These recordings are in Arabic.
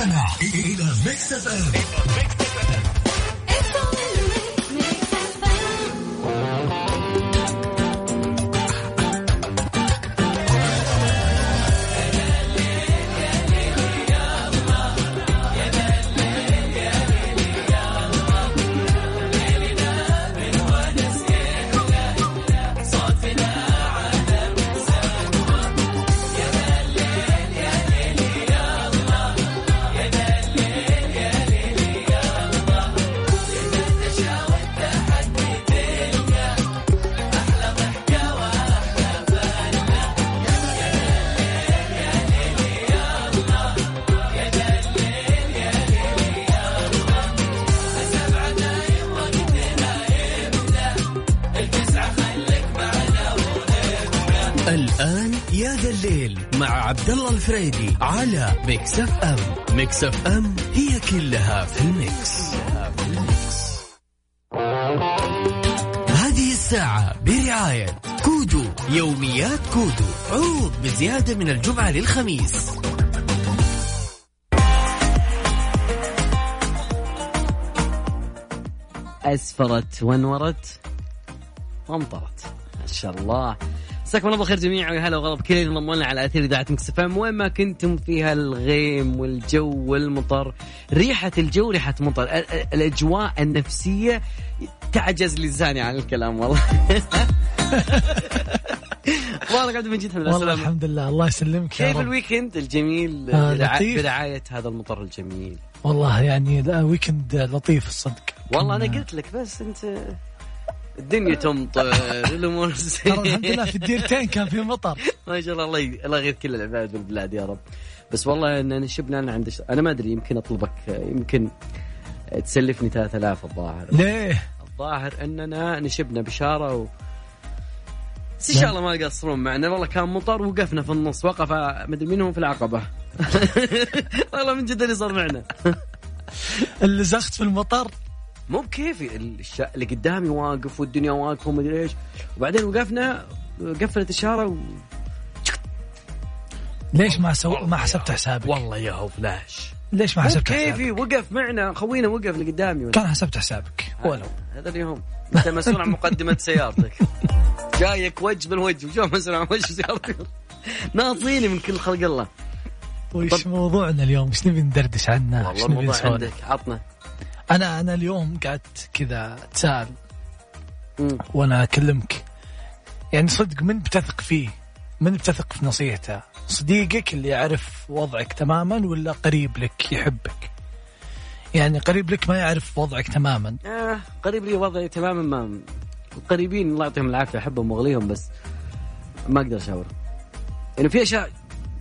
استمع إلى ميكس اف ام الآن يا ذا الليل مع عبد الله الفريدي على Mix FM Mix FM هي كلها في ال Mix, في ال Mix. هذه الساعة برعاية كودو يوميات كودو عروض بزيادة من الجمعة للخميس. أسفرت وانورت وامطرت. ما شاء الله. مساكم الله بالخير جميعا. ويا هلا وغلا بكل اللي انضموا على أثير إذاعة Mix وين ما كنتم في هالغيم والجو والمطر ريحة الجو ريحة مطر. ال- ال- الأجواء النفسية تعجز لساني عن الكلام والله. والله قاعد من جد الحمد لله. الحمد لله. الله يسلمك يا كيف ال weekend الجميل؟ آه،. برعاية هذا المطر الجميل. والله يعني weekend لطيف الصدق. والله أنا قلت لك بس أنت الدنيا تمطر الأمور ترى الحمد لله في الديرتين كان في مطر. ما شاء الله الله الله يغيث كل العباد بالبلاد يا رب. بس والله إن شبنا أنا عند أنا ما أدري يمكن أطلبك يمكن تسلفني 3000 الظاهر. ليه؟ الظاهر إننا نشبنا بشارة و... بس إن شاء الله ما يقصرون معنا. والله كان مطر وقفنا في النص وقف مدري منهم في العقبة. والله من جد اللي صار معنا. اللي زخت في المطر؟ مو بكيفي الش... اللي قدامي واقف والدنيا واقفة ومدري إيش وبعدين وقفنا قفلت الشاره و... ليش ما سو... ما حسبت حسابك؟ والله يا هو فلاش ليش ما حسبت بكيفي حسابك؟ وقف معنا خوينا وقف اللي قدامي كان حسبت حسابك ولو هذا اليوم أنت مسؤول عن مقدمة سيارتك جايك وجه بالوجه وشو مسؤول عن وجه سيارتك ناطيني من كل خلق الله وش موضوعنا اليوم؟ إيش نبي ندردش عنه؟ والله الموضوع نسولف؟ عندك عطنا أنا أنا اليوم قعدت كذا أتساءل مم. وأنا أكلمك يعني صدق من بتثق فيه؟ من بتثق في نصيحته؟ صديقك اللي يعرف وضعك تماما ولا قريب لك يحبك؟ يعني قريب لك ما يعرف وضعك تماما آه قريب لي وضعي تماما ما القريبين الله يعطيهم العافية أحبهم وأغليهم بس ما أقدر اشاور يعني في أشياء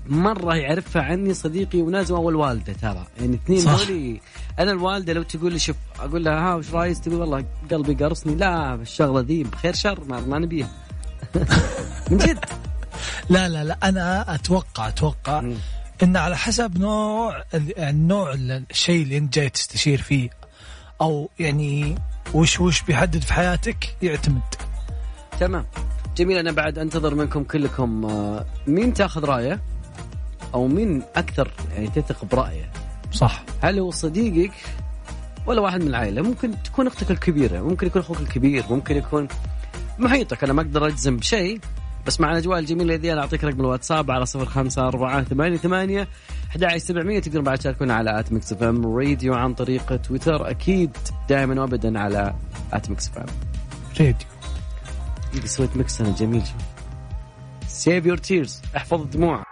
مرة يعرفها عني صديقي ونازل والوالده ترى. يعني اثنين صح. دولي. أنا الوالدة لو تقول لي شوف أقول لها ها وش رأيك؟ تقول والله قلبي قرصني. لا الشغلة ذي بخير شر ما, ما نبيها. من جد. لا لا لا أنا أتوقع أتوقع. إن على حسب نوع النوع الشيء اللي أنت جاي تستشير فيه أو يعني وش وش بيحدد في حياتك يعتمد. تمام. جميل أنا بعد أنتظر منكم كلكم آه، مين تاخذ رأيه؟ أو مين أكثر يعني تثق برأيه. صح. هل هو صديقك ولا واحد من العائلة؟ ممكن تكون أختك الكبيرة ممكن يكون أخوك الكبير ممكن يكون محيطك. أنا ما أقدر أجزم بشيء بس مع الأجواء الجميلة ذي أنا أعطيك رقم الواتساب على صفر خمسة أربعة ثمانية ثمانية 11700 تقدر بعد تشاركونا على at Mix FM Radio عن طريق تويتر. أكيد دائما وابدا على at Mix FM. Radio. sweet Mix أنا جميل Save Your Tears احفظ الدموع.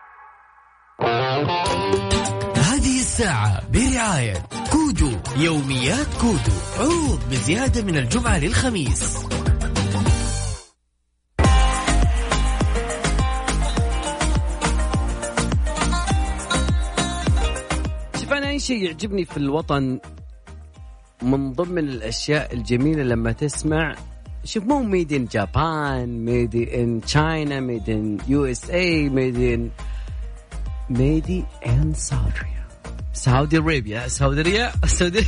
الساعة برعاية كودو يوميات كودو عروض بزيادة من الجمعة للخميس. شوف أنا أي شيء يعجبني في الوطن من ضمن الأشياء الجميلة لما تسمع شوف مو made in Japan made in China made in USA made in made in سعوديا Saudi Arabia Saudi Arabia سعودي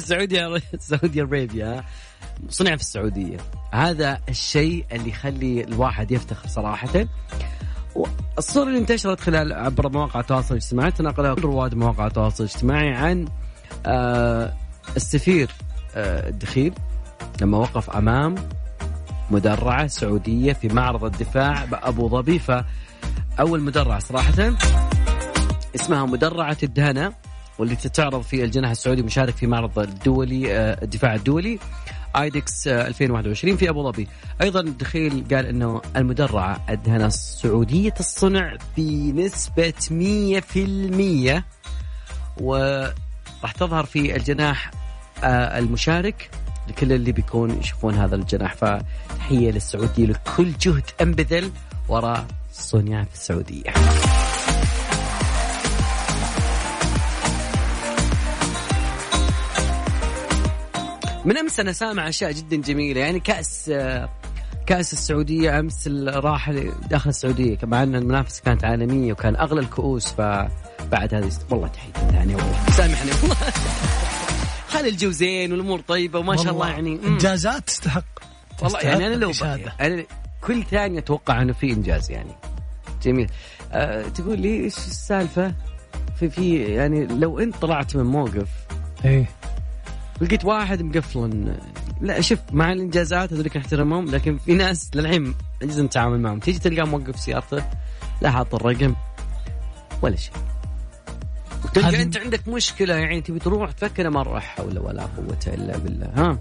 سعودية. Saudi Arabia. صنع في السعودية. هذا الشيء اللي يخلي الواحد يفتخر صراحة. الصورة اللي انتشرت خلال عبر مواقع التواصل الاجتماعي تناقلها رواد مواقع التواصل الاجتماعي عن آه السفير آه الدخيل لما وقف أمام مدرعة سعودية في معرض الدفاع بأبو ظبي. فأول مدرعة صراحة. اسمها مدرعة الدهنة واللي تتعرض في الجناح السعودي مشارك في معرض الدولي آه، الدفاع الدولي ايدكس 2021 في أبو ظبي. أيضا الدخيل قال إنه المدرعة الدهنة سعوديه الصنع بنسبة 100% وراح تظهر في الجناح آه، المشارك لكل اللي بيكون يشوفون هذا الجناح. فتحية للسعودية لكل جهد أنبذل وراء صنع في السعودية. من أمس أنا سامع أشياء جدا جميلة. يعني كأس كأس السعودية أمس راح داخل السعودية. مع ان المنافسة كانت عالمية وكان أغلى الكؤوس فبعد هذه والله تحية ثانية والله سامحني. والله خلي الجو زين والأمور طيبة وما شاء الله يعني إنجازات تستحق. والله يعني أنا لو أنا كل ثانية أتوقع إنه في إنجاز يعني. جميل. أه تقول لي إيش السالفة؟ في في يعني لو أنت طلعت من موقف إيه. لقيت واحد مقفل لا شوف مع الإنجازات هذولك نحترمهم لكن في ناس للحين عجز نتعامل معهم. تيجي تلقاه موقف سيارته لا حاط الرقم ولا شيء. وتلقى أنت عندك مشكلة يعني تبي تروح تفكر ما لا حول ولا قوة إلا بالله ها؟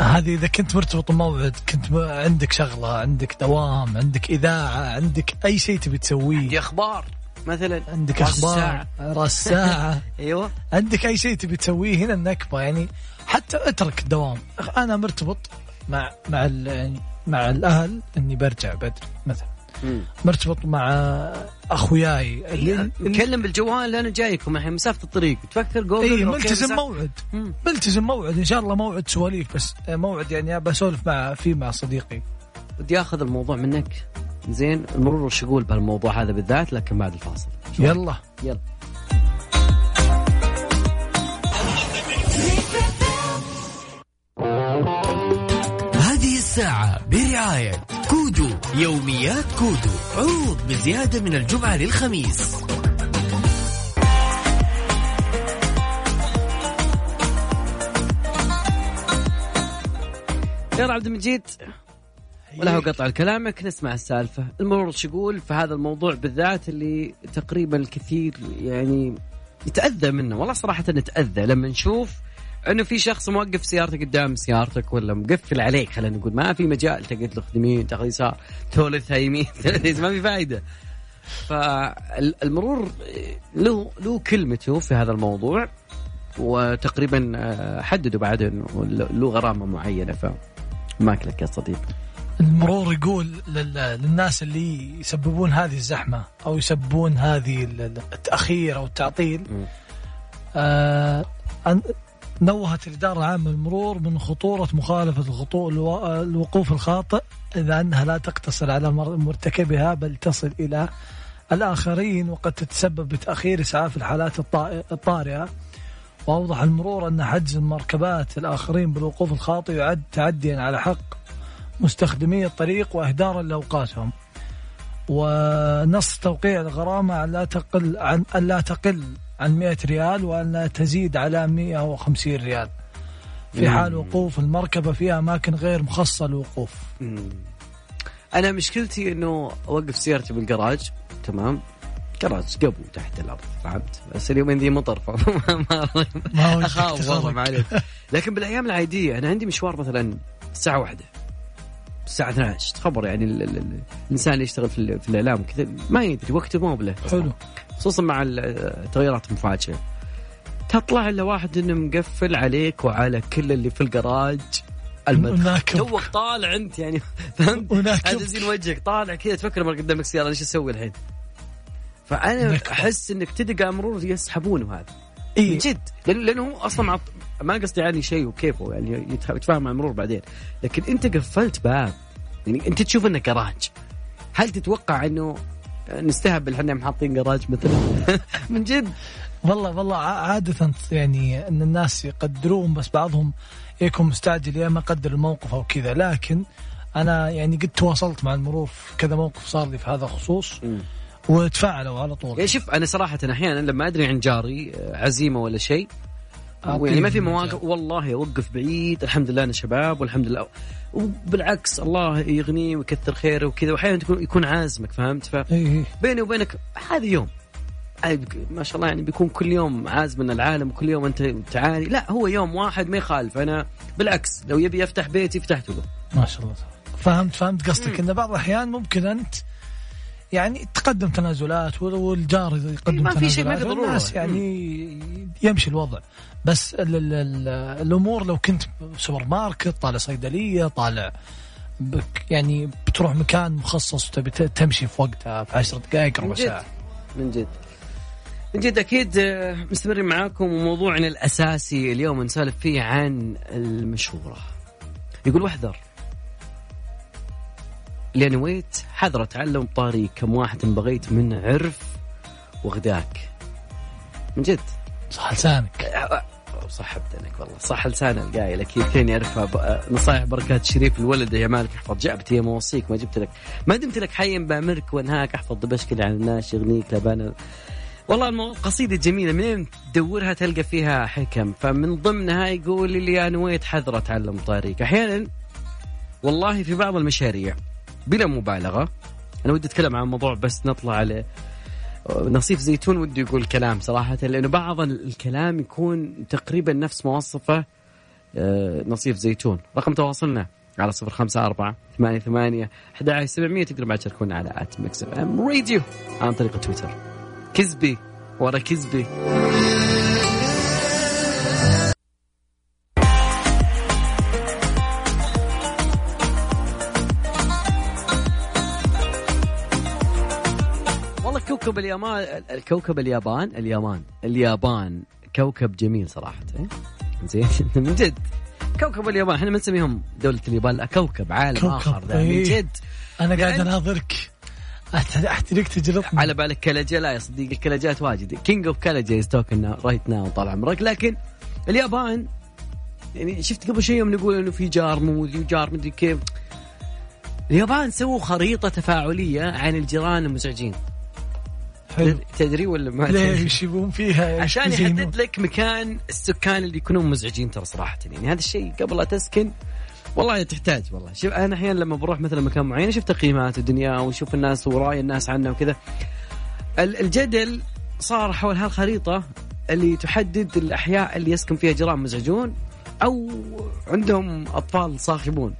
هذه إذا كنت مرتبط بموعد كنت عندك شغلة عندك دوام عندك إذاعة عندك أي شيء تبي تسويه. عندي أخبار. مثلا عندك أخبار؟ رأس ساعة. أيوه. عندك أي شيء تبي تسويه هنا النكبة؟ يعني حتى اترك الدوام. أنا مرتبط مع مع مع الأهل إني برجع بدري مثلا. مرتبط مع أخوياي. اللي نكلم بالجوال أنا جايكم الحين مسافة الطريق. تفكر جوجل اي ملتزم موعد. مم. ملتزم موعد. إن شاء الله موعد سواليف بس موعد يعني بسولف مع فيه مع صديقي. ودي أخذ الموضوع منك. زين المرور وش يقول بهالموضوع هذا بالذات لكن بعد الفاصل. يلا. يلا. هذه الساعة برعاية كودو يوميات كودو عروض بزيادة من الجمعة للخميس. يا عبد المجيد. ولا هو قطع كلامك نسمع السالفة. المرور شو يقول في هذا الموضوع بالذات اللي تقريبا الكثير يعني يتأذى منه. والله صراحة نتأذى لما نشوف إنه في شخص موقف سيارتك قدام سيارتك ولا مقفل عليك. خلينا نقول ما في مجال تقعد له يمين تاخذ يسار تولثها يمين ما في فائده فالمرور له له كلمته في هذا الموضوع وتقريبا آه، حددوا بعد إنه له غرامة معينة. فماكلك يا صديقي المرور يقول للناس اللي يسببون هذه الزحمة أو يسببون هذه التأخير أو التعطيل. آه نوهت الإدارة العامة للمرور من خطورة مخالفة الخطوط الوقوف الخاطئ إذا أنها لا تقتصر على مرتكبها بل تصل إلى الآخرين وقد تتسبب بتأخير إسعاف الحالات الطارئة. وأوضح المرور أن حجز المركبات الآخرين بالوقوف الخاطئ يعد تعديا على حق. مستخدمي الطريق وإهدارا لأوقاتهم ونص توقيع الغرامة لا تقل عن لا تقل عن 100 ريال وأن لا تزيد على 150 ريال. في حال وقوف المركبة في أماكن غير مخصصة للوقوف. أنا مشكلتي أنه أوقف سيارتي بالجراج تمام؟ جراج قبل تحت الأرض فهمت؟ بس اليومين ذي مطر ما أخاف والله ما عليك. لكن بالأيام العادية أنا عندي مشوار مثلا الساعة واحدة. الساعة 12 تخبر يعني ال ال ال الإنسان اللي يشتغل في, في الإعلام كذا ما يدري وقته مو بله. حلو. خصوصا مع التغيرات المفاجئة. تطلع إلا واحد إنه مقفل عليك وعلى كل اللي في الجراج المدخل توك طالع أنت يعني فهمت؟ هذا زين وجهك طالع كذا تفكر ما قدامك سيارة إيش أسوي الحين؟ فأنا أحس إنك تدق مرور يسحبونه هذا. إيه؟ من جد. لأنه هو أصلا مع ما قصدي يعني شيء وكيفه يعني يتفاهم مع المرور بعدين. لكن أنت قفلت باب. يعني أنت تشوف إنه جراج هل تتوقع إنه نستهبل إحنا محاطين جراج مثلا؟ من جد. والله والله عادة يعني إن الناس يقدرون بس بعضهم يكون مستعجل يا ما قدر الموقف أو كذا. لكن أنا يعني قد تواصلت مع المرور في كذا موقف صار لي في هذا الخصوص. وتفاعلوا على طول. يعني شوف أنا صراحة أحيانا لما أدري عن جاري عزيمة ولا شيء يعني ما في من مواقف. والله أوقف بعيد الحمد لله أنا شباب والحمد لله. وبالعكس الله يغنيه ويكثر خيره وكذا وأحيانا تكون يكون عازمك فهمت؟ إيه. فبيني وبينك هذا يوم ما شاء الله يعني بيكون كل يوم عازم العالم كل يوم أنت تعاني. لا هو يوم واحد ما يخالف أنا بالعكس لو يبي يفتح بيتي فتحته له ما شاء الله. فهمت فهمت قصدك. إن بعض الأحيان ممكن أنت يعني تقدم تنازلات وال- والجار يقدم ما في شيء، ما في تنازلات، ضرورة. والناس يعني يمشي الوضع. بس ال ال ال الأمور لو كنت سوبر ماركت طالع صيدلية طالع بك يعني بتروح مكان مخصص وتبي تمشي في وقتها في 10 دقائق ربع. ساعة. من جد. من جد أكيد آه، مستمرين معاكم وموضوعنا الأساسي اليوم نسولف فيه عن المشورة. يقول واحذر اللي نويت حذر اتعلم طاري كم واحد بغيت من عرف وغداك. من جد. صح لسانك. آه، صح بدنك والله. صح لسان القايل. أكيد كان يعرفها آه، نصائح بركات شريف الولد. يا مالك احفظ. جابت هي موصيك ما جبت لك. ما دمت لك حي بامرك وانهاك. احفظ دبشكل على الناس يغنيك لبانا والله المو... قصيدة جميلة. منين تدورها تلقى فيها حكم. فمن ضمنها يقول اللي أنا نويت حذر أتعلم طريق أحيانا والله في بعض المشاريع بلا مبالغة. أنا ودي أتكلم عن موضوع بس نطلع على نصيف زيتون ودي يقول كلام صراحة لأنه بعض الكلام يكون تقريبا نفس مواصفة آه، نصيف زيتون. رقم تواصلنا على صفر خمسة أربعة ثمانية ثمانية أحد سبعمية تقدروا بعد تشاركونا على at Mix FM Radio عن طريق تويتر. كذبي ورا كذبي. اليابان الكوكب اليابان اليابان اليابان. كوكب جميل صراحة إيه؟ زين. من جد. كوكب اليابان إحنا ما نسميهم دولة اليابان لا كوكب عالم كوكب، آخر ذا من إيه. جد. أنا قاعد يعني- أناظرك. أحت- أحترق تجربتنا على بالك كلاجة لا يا صديقي الكلاجات واجد. King of كلاجة is talking right now طال عمرك. لكن اليابان يعني شفت قبل شيء يوم نقول إنه في جار موذي وجار مدري كيف. اليابان سووا خريطة تفاعلية عن الجيران المزعجين. حلو. تدري ولا ما تدري؟ ليش يبون فيها عشان؟ يحدد لك مكان السكان اللي يكونون مزعجين ترى صراحة يعني. هذا الشيء قبل لا تسكن والله تحتاج والله. شوف أنا أحيانا لما بروح مثلا مكان معين أشوف تقييمات ودنيا وأشوف الناس ورأي الناس عنه وكذا. ال- الجدل صار حول هالخريطة اللي تحدد الأحياء اللي يسكن فيها جيران مزعجون أو عندهم أطفال صاخبون.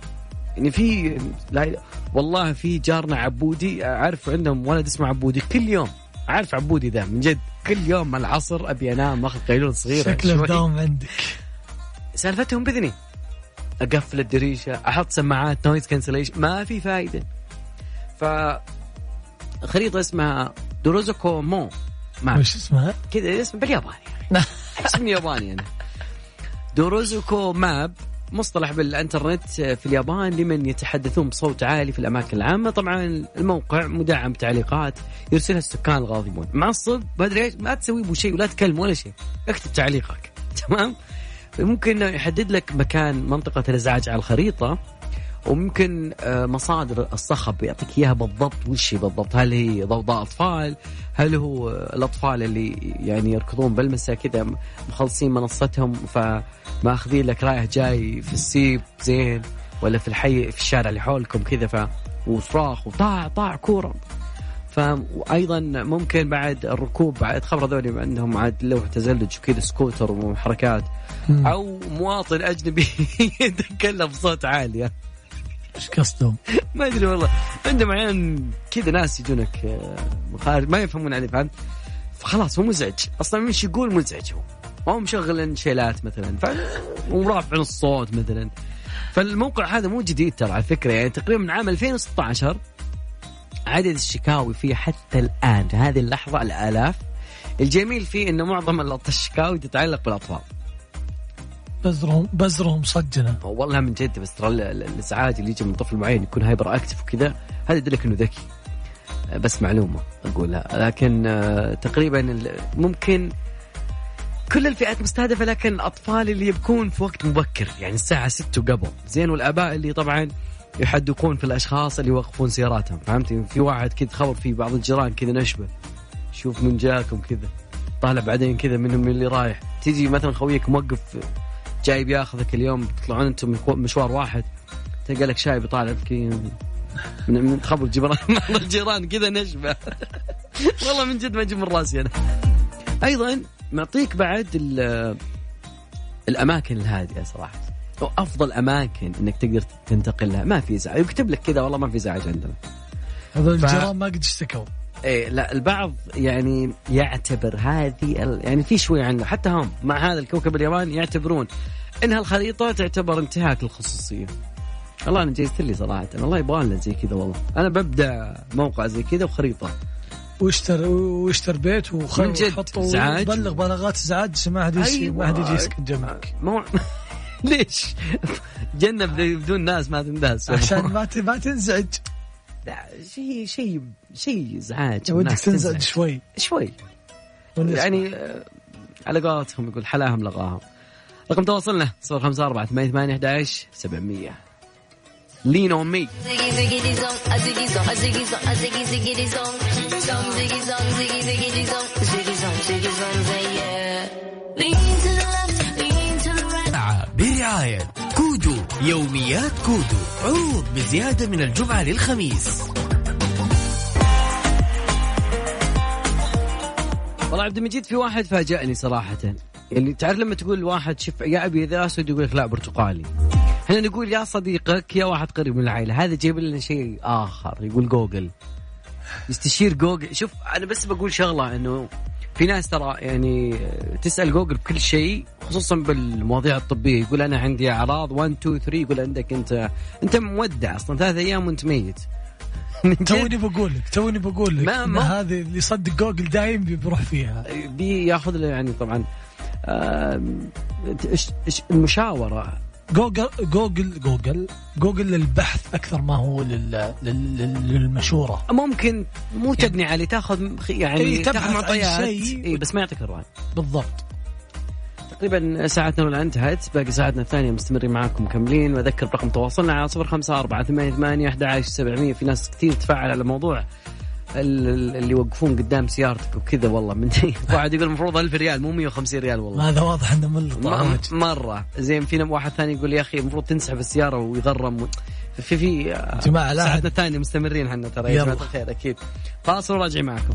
يعني في لا والله في جارنا عبودي أعرف عندهم ولد اسمه عبودي كل يوم. عارف عبودي ذا من جد. كل يوم العصر أبي أنام اخذ قيلول صغيرة. شكله. بداوم عندك. سالفتهم باذني أقفل الدريشة أحط سماعات noise cancellation ما في فائده ف خريطه اسمها دوروزوكو مو. ما وش اسمها؟ كذا اسم بالياباني. اسم ياباني أنا. دوروزوكو map. مصطلح بالانترنت في اليابان لمن يتحدثون بصوت عالي في الأماكن العامة. طبعا الموقع مدعم بتعليقات يرسلها السكان الغاضبون. معصب ما أدري إيش ما تسوي بو شيء ولا تكلم ولا شيء. اكتب تعليقك. تمام؟ ممكن يحدد لك مكان منطقة الإزعاج على الخريطة وممكن آه، مصادر الصخب يعطيك إياها بالضبط. وش بالضبط؟ هل هي ضوضاء أطفال؟ هل هو الأطفال اللي يعني يركضون بالمساء كذا مخلصين منصتهم فماخذين لك رايح جاي في السيب زين ولا في الحي في الشارع اللي حولكم كذا ف وصراخ وطاع طاع كورة فايضا ممكن بعد الركوب بعد خبر هذول عندهم عاد لوح تزلج وكذا سكوتر وحركات. أو مواطن أجنبي يتكلم بصوت عالي إيش قصدهم؟ ما أدري والله. عندهم أحيانا كذا ناس يجونك آه، خارج ما يفهمون عليه فهمت؟ فخلاص هو مزعج. أصلا مش يقول مزعج هو. ما هو مشغل شيلات مثلا ف... ورافع الصوت مثلا. فالموقع هذا مو جديد ترى على فكرة يعني تقريبا من عام 2016 عدد الشكاوي فيه حتى الآن في هذه اللحظة الآلاف. الجميل فيه إنه معظم الشكاوي تتعلق بالأطفال. بزرهم بزرهم صجنا. والله من جد بس ترى ال- ال- الإزعاج اللي يجي من طفل معين يكون هايبر أكتف وكذا هذا يدلك إنه ذكي. آه، بس معلومة أقولها. لكن آه، تقريبا ممكن كل الفئات مستهدفة لكن الأطفال اللي يبكون في وقت مبكر يعني الساعة 6 وقبل. زين والآباء اللي طبعا يحدقون في الأشخاص اللي يوقفون سياراتهم فهمتي؟ في واحد كذا خبر في بعض الجيران كذا نشبة. شوف من جاكم كذا. طالع بعدين كذا منهم من اللي رايح. تيجي مثلا خويك موقف جايب ياخذك اليوم تطلعون أنتم مشوار واحد تلقى لك شاي بيطالع لك من من خبر الجيران الجيران كذا نشبه والله من جد ما أجيب من راسي أنا. أيضا معطيك بعد الأماكن الهادئة صراحة. أفضل أماكن إنك تقدر تنتقل لها ما في إزعاج. يكتب لك كذا والله ما في إزعاج عندنا. هذول الجيران ما قد اشتكوا. إيه لا البعض يعني يعتبر هذه يعني في شوي عنه. حتى هم مع هذا الكوكب الياباني يعتبرون إن هالخريطة تعتبر انتهاك للخصوصية. والله أنا جيت لي صراحة والله يبغى لنا زي كذا والله. أنا ببدأ موقع زي كذا وخريطة. واشتر واشتر بيت وحط ازعاج بلغ بلاغات ازعاج ما حد أيوة. ما حد يجي يسكن جنبك. مو ليش؟ جنة بدون ناس ما تنداس عشان ما ما تنزعج. شيء شيء شيء ازعاج ودك تنزعج شوي. شوي. يعني آه، على قولتهم يقول حلاهم لغاهم. رقم تواصلنا 054 88 11 700 Lean on me. برعاية يوميات كودو عروض بزيادة من الجمعة للخميس. والله عبد المجيد في واحد فاجأني صراحة. يعني تعرف لما تقول واحد شوف يا أبي ذا أسود يقول لك لا برتقالي. إحنا نقول يا صديقك يا واحد قريب من العائلة. هذا جايب لنا شيء آخر يقول جوجل. يستشير جوجل. شوف أنا بس بقول شغلة إنه في ناس ترى يعني تسأل جوجل بكل شيء خصوصا بالمواضيع الطبية يقول أنا عندي أعراض 1 2 3 يقول عندك أنت أنت مودع أصلا ثلاث أيام وأنت ميت. توني بقول لك توني بقول لك ما ما هذه اللي يصدق جوجل دايم بيروح فيها. بياخذ له يعني طبعا المشاورة؟ جوجل جوجل جوجل جوجل للبحث أكثر ما هو لل للمشورة. ممكن مو تبني عليه تاخذ يعني إيه تاخذ معطيات. اي بس ما يعطيك ارواح بالضبط. تقريبا ساعتنا الاولى انتهت باقي ساعتنا الثانية مستمرين معاكم مكملين. وأذكر رقم تواصلنا على صفر خمسة أربعة ثمانية ثمانية في ناس كثير تفاعل على موضوع اللي يوقفون قدام سيارتك وكذا والله من واحد يقول المفروض 1000 ريال مو 150 ريال والله. هذا واضح إنه من مرة. زين فينا واحد ثاني يقول يا أخي المفروض تنسحب السيارة ويغرم في في جماعة لا. ساعتنا الثانية مستمرين إحنا ترى يا جماعة الخير أكيد. فاصل وراجع معكم.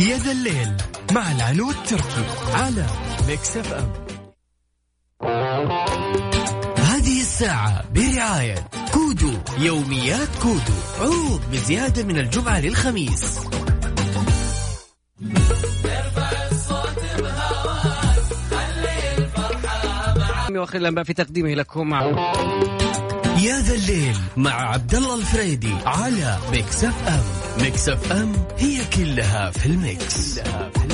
يا ذا الليل مع العنود تركي على Mix FM. الساعة برعاية كودو يوميات كودو عروض بزيادة من الجمعة للخميس الانباء في تقديمه لكم مع يا ذا الليل مع عبد الله الفريدي على Mix F M Mix FM هي كلها في ال mix, كلها في ال mix.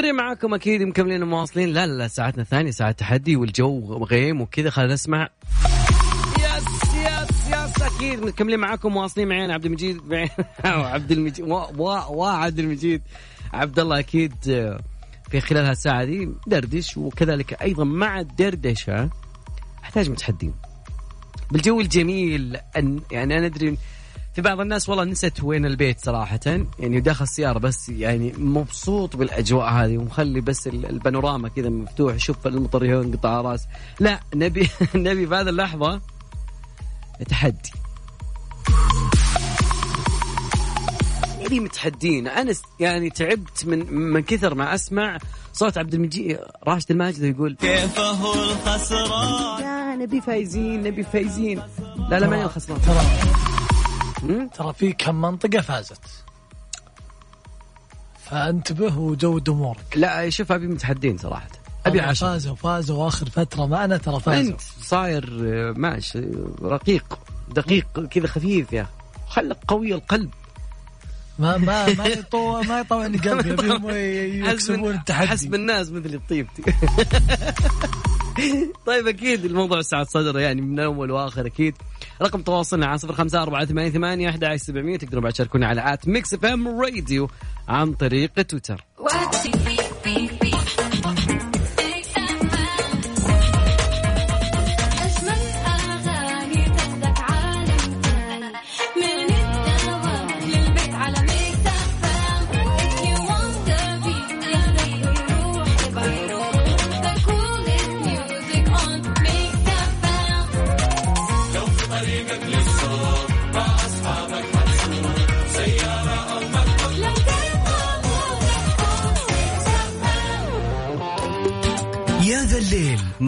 مستمرين معاكم أكيد مكملين مواصلين لا لا ساعتنا الثانية ساعة تحدي والجو غيم وكذا. خلينا نسمع. yes yes yes أكيد. مكملين معاكم مواصلين معين عبد المجيد عبد المجيد وعبد المجيد. عبد الله أكيد في خلال هالساعة دي دردش. وكذلك أيضا مع الدردشة أحتاج متحدين. بالجو الجميل أن يعني أنا أدري في بعض الناس والله نسيت وين البيت صراحة. يعني داخل السيارة بس يعني مبسوط بالأجواء هذه ومخلي بس البانوراما كذا مفتوح شوف المطر ينقطع رأس. لا نبي نبي في هذه اللحظة تحدي. نبي متحدين. أنا يعني تعبت من من كثر ما أسمع صوت عبد المجيد راشد الماجد يقول كيفه الخسران؟ لا نبي فايزين نبي فايزين. لا لا ما الخسران. ترى في كم منطقة فازت. فانتبه وجود أمورك. لا شوف أبي متحدين صراحة. أبي عشرة فازوا فازوا. اخر فترة معنا ترى فازوا. أنت صاير ماشي رقيق دقيق كذا خفيف يا خلك قوي القلب. ما ما ما يطوع ما يطوعني قلبي يبيهم يكسبون التحدي. حسب الناس مثل الطيبتي طيب أكيد الموضوع سعة صدر يعني من أول وآخر أكيد. رقم تواصلنا على صفر خمسة أربعة ثمانية ثمانية أحد عشر سبعمية. تقدروا بعد تشاركونا على at Mix FM Radio عن طريق تويتر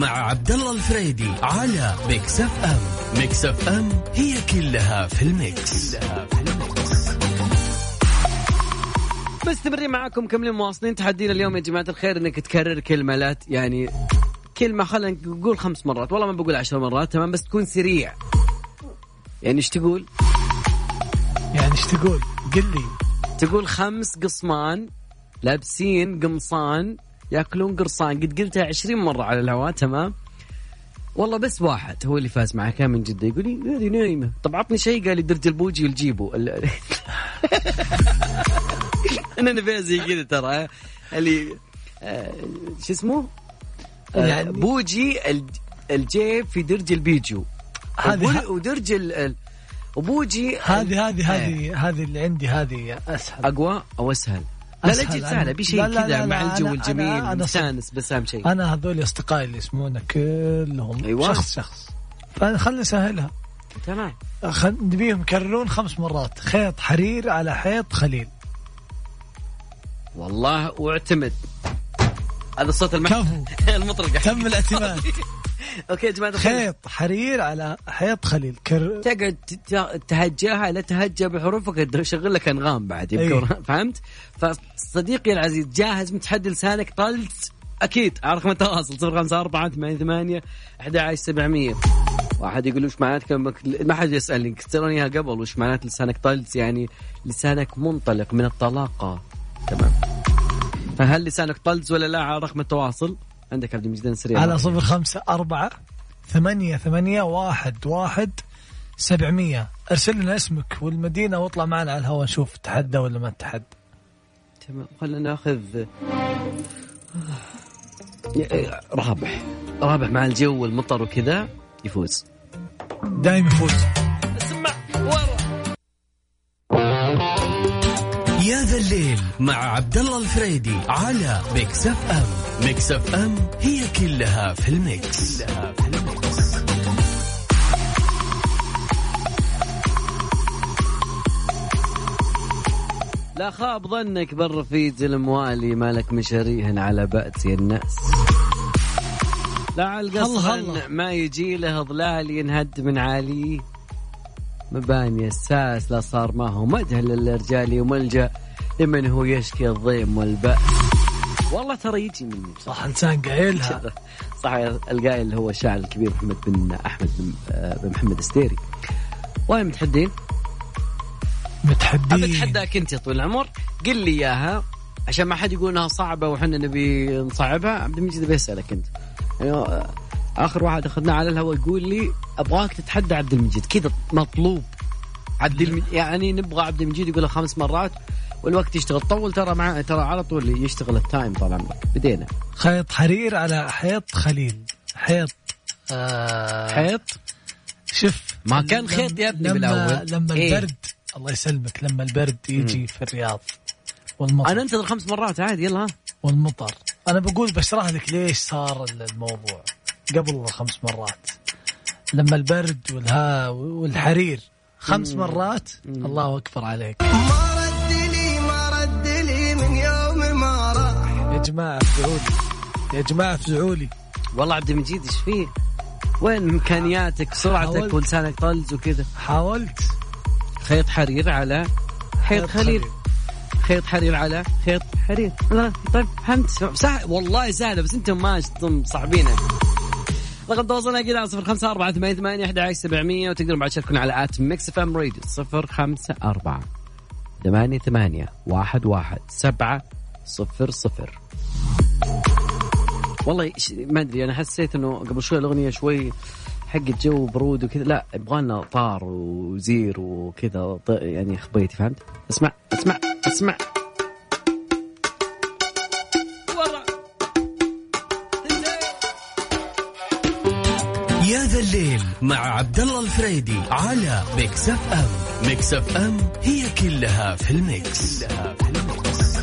مع عبد الله الفريدي على Mix FM Mix FM هي كلها في ال mix, كلها في ال mix. مستمرين معاكم مكملين مواصلين تحدينا اليوم يا جماعة الخير إنك تكرر كلمة لا يعني كلمة خلينا نقول خمس مرات والله ما بقول عشر مرات تمام بس تكون سريع يعني إيش تقول؟ يعني إيش تقول؟ قل لي تقول خمس قصمان لابسين قمصان ياكلون قرصان. قد قلتها عشرين مرة على الهواء تمام؟ والله بس واحد هو اللي فاز معه كان من جدة. يقول لي هذه نايمة. طب عطني شيء قال لي درج البوجي والجيبو. ال- أنا نبيها زي كذا ترى اللي آه، شو اسمه؟ آه، يعني- بوجي الج- الجيب في درج البيجو. هذه- ودرج ال- وبوجي هذه هذه. هذه هذه اللي عندي هذه أسهل. أقوى أو أسهل؟ لا لا. تجي سهله بشيء كذا مع الجو الجميل مستانس بس أهم شيء. أنا هذول أصدقائي اللي يسمونا كلهم أيوة. شخص شخص. فخلنا نسهلها تمام. خل... نبيهم يكررون خمس مرات خيط حرير على حيط خليل. والله واعتمد هذا الصوت المح... كفو. المطرقة. تم الاعتماد. أوكي يا جماعة. خيط حرير على حيط خليل كر... تقعد تهجاها لا تهجى بحروفك شغل لك أنغام بعد يمكن أيه. فهمت؟ فصديقي العزيز جاهز متحدي لسانك طلت أكيد على رقم التواصل 054 88 11700 واحد يقول وش معنات كلمة ما حد يسألني كسروني إياها قبل وش معنات لسانك طلت يعني لسانك منطلق من الطلاقة تمام فهل لسانك طلز ولا لا على رقم التواصل؟ عندك عبد المجيد سريع. على صفر خمسة أربعة ثمانية ثمانية واحد واحد سبعمية. أرسل لنا اسمك والمدينة واطلع معنا على الهواء نشوف تحدى ولا ما تحدى. تمام خلينا ناخذ رابح. رابح مع الجو والمطر وكذا يفوز. دايم يفوز. الليل مع عبد الله الفريدي على Mix FM Mix FM هي كلها في ال mix, كلها في ال mix. لا خاب ظنك بالرفيج الموالي مالك مشاريهن على بأس يا الناس لا القصر. ما يجي له ظلال ينهد من عالي مباني الساس لا صار ما هو مدهل للرجال وملجأ لمن هو يشكي الضيم والبأس. والله ترى يجي مني صح لسان قايلها صح القائل اللي هو الشاعر الكبير محمد بن أحمد بن, آه، محمد الستيري. وين متحدين؟ متحدين. بتحداك أنت يا طويل العمر. قل لي إياها عشان ما حد يقول إنها صعبة وحنا نبي نصعبها. عبد المجيد بيسالك أنت. يعني آخر واحد أخذناه على الهواء يقول لي أبغاك تتحدى عبد المجيد. كذا مطلوب. عبد المجيد يعني نبغى عبد المجيد يقولها خمس مرات. والوقت يشتغل طول ترى مع ترى على طول يشتغل التايم طال عمرك. بدينا. خيط حرير على حيط خليل. حيط. آه. حيط. شوف ما كان خيط يا ابني لما بالأول. لما إيه؟ البرد الله يسلمك لما البرد يجي في الرياض. والمطر. أنا أنتظر خمس مرات عادي يلا. ها. والمطر. أنا بقول بشرح لك ليش صار الموضوع قبل الخمس مرات. لما البرد والها والحرير. خمس مرات. الله أكبر عليك. جماعة افزعوا لي يا جماعة افزعوا لي والله عبد المجيد إيش فيه؟ وين إمكانياتك سرعتك. ولسانك طلق وكذا؟ حاولت. خيط حرير على حيط خليل. خيط حرير على خيط حرير. طيب فهمت. سهل والله سهلة بس أنتم ما أنتم صعبينها رقم تواصلنا على صفر خمسة أربعة ثمانية ثمانية أحد سبعمية وتقدروا بعد تشاركونا على at Mix FM Radio صفر خمسة أربعة ثمانية ثمانية واحد واحد سبعة صفر صفر والله ما أدري أنا حسيت إنه قبل شوي الأغنية شوي حق جو برود وكذا لا يبغى لنا طار وزير وكذا يعني خبيتي فهمت؟ أسمع أسمع أسمع يا ذا الليل مع عبد الله الفريدي على Mix FM Mix FM هي كلها في ال Mix, كلها في ال Mix.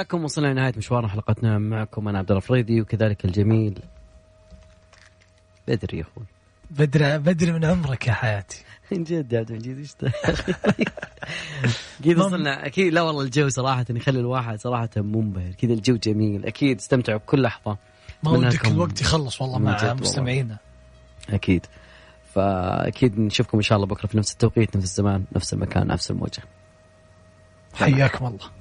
وياكم وصلنا لنهاية مشوار حلقتنا معكم. أنا عبد الفريدي وكذلك الجميل بدري يا أخوي. بدري بدري من عمرك يا حياتي. من جد يا عبد المجيد إيش؟ أكيد وصلنا أكيد لا والله الجو صراحة يخلي الواحد صراحة منبهر. كذا الجو جميل أكيد استمتعوا بكل لحظة ما ودك. الوقت يخلص والله مع. مستمعينا. أكيد. فأكيد نشوفكم إن شاء الله بكرة في نفس التوقيت نفس الزمان نفس المكان نفس الموجة. حياكم الله.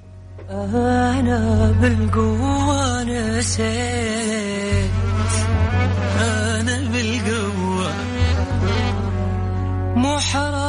أنا بالقوة نسيت. أنا بالقوة. مو حرام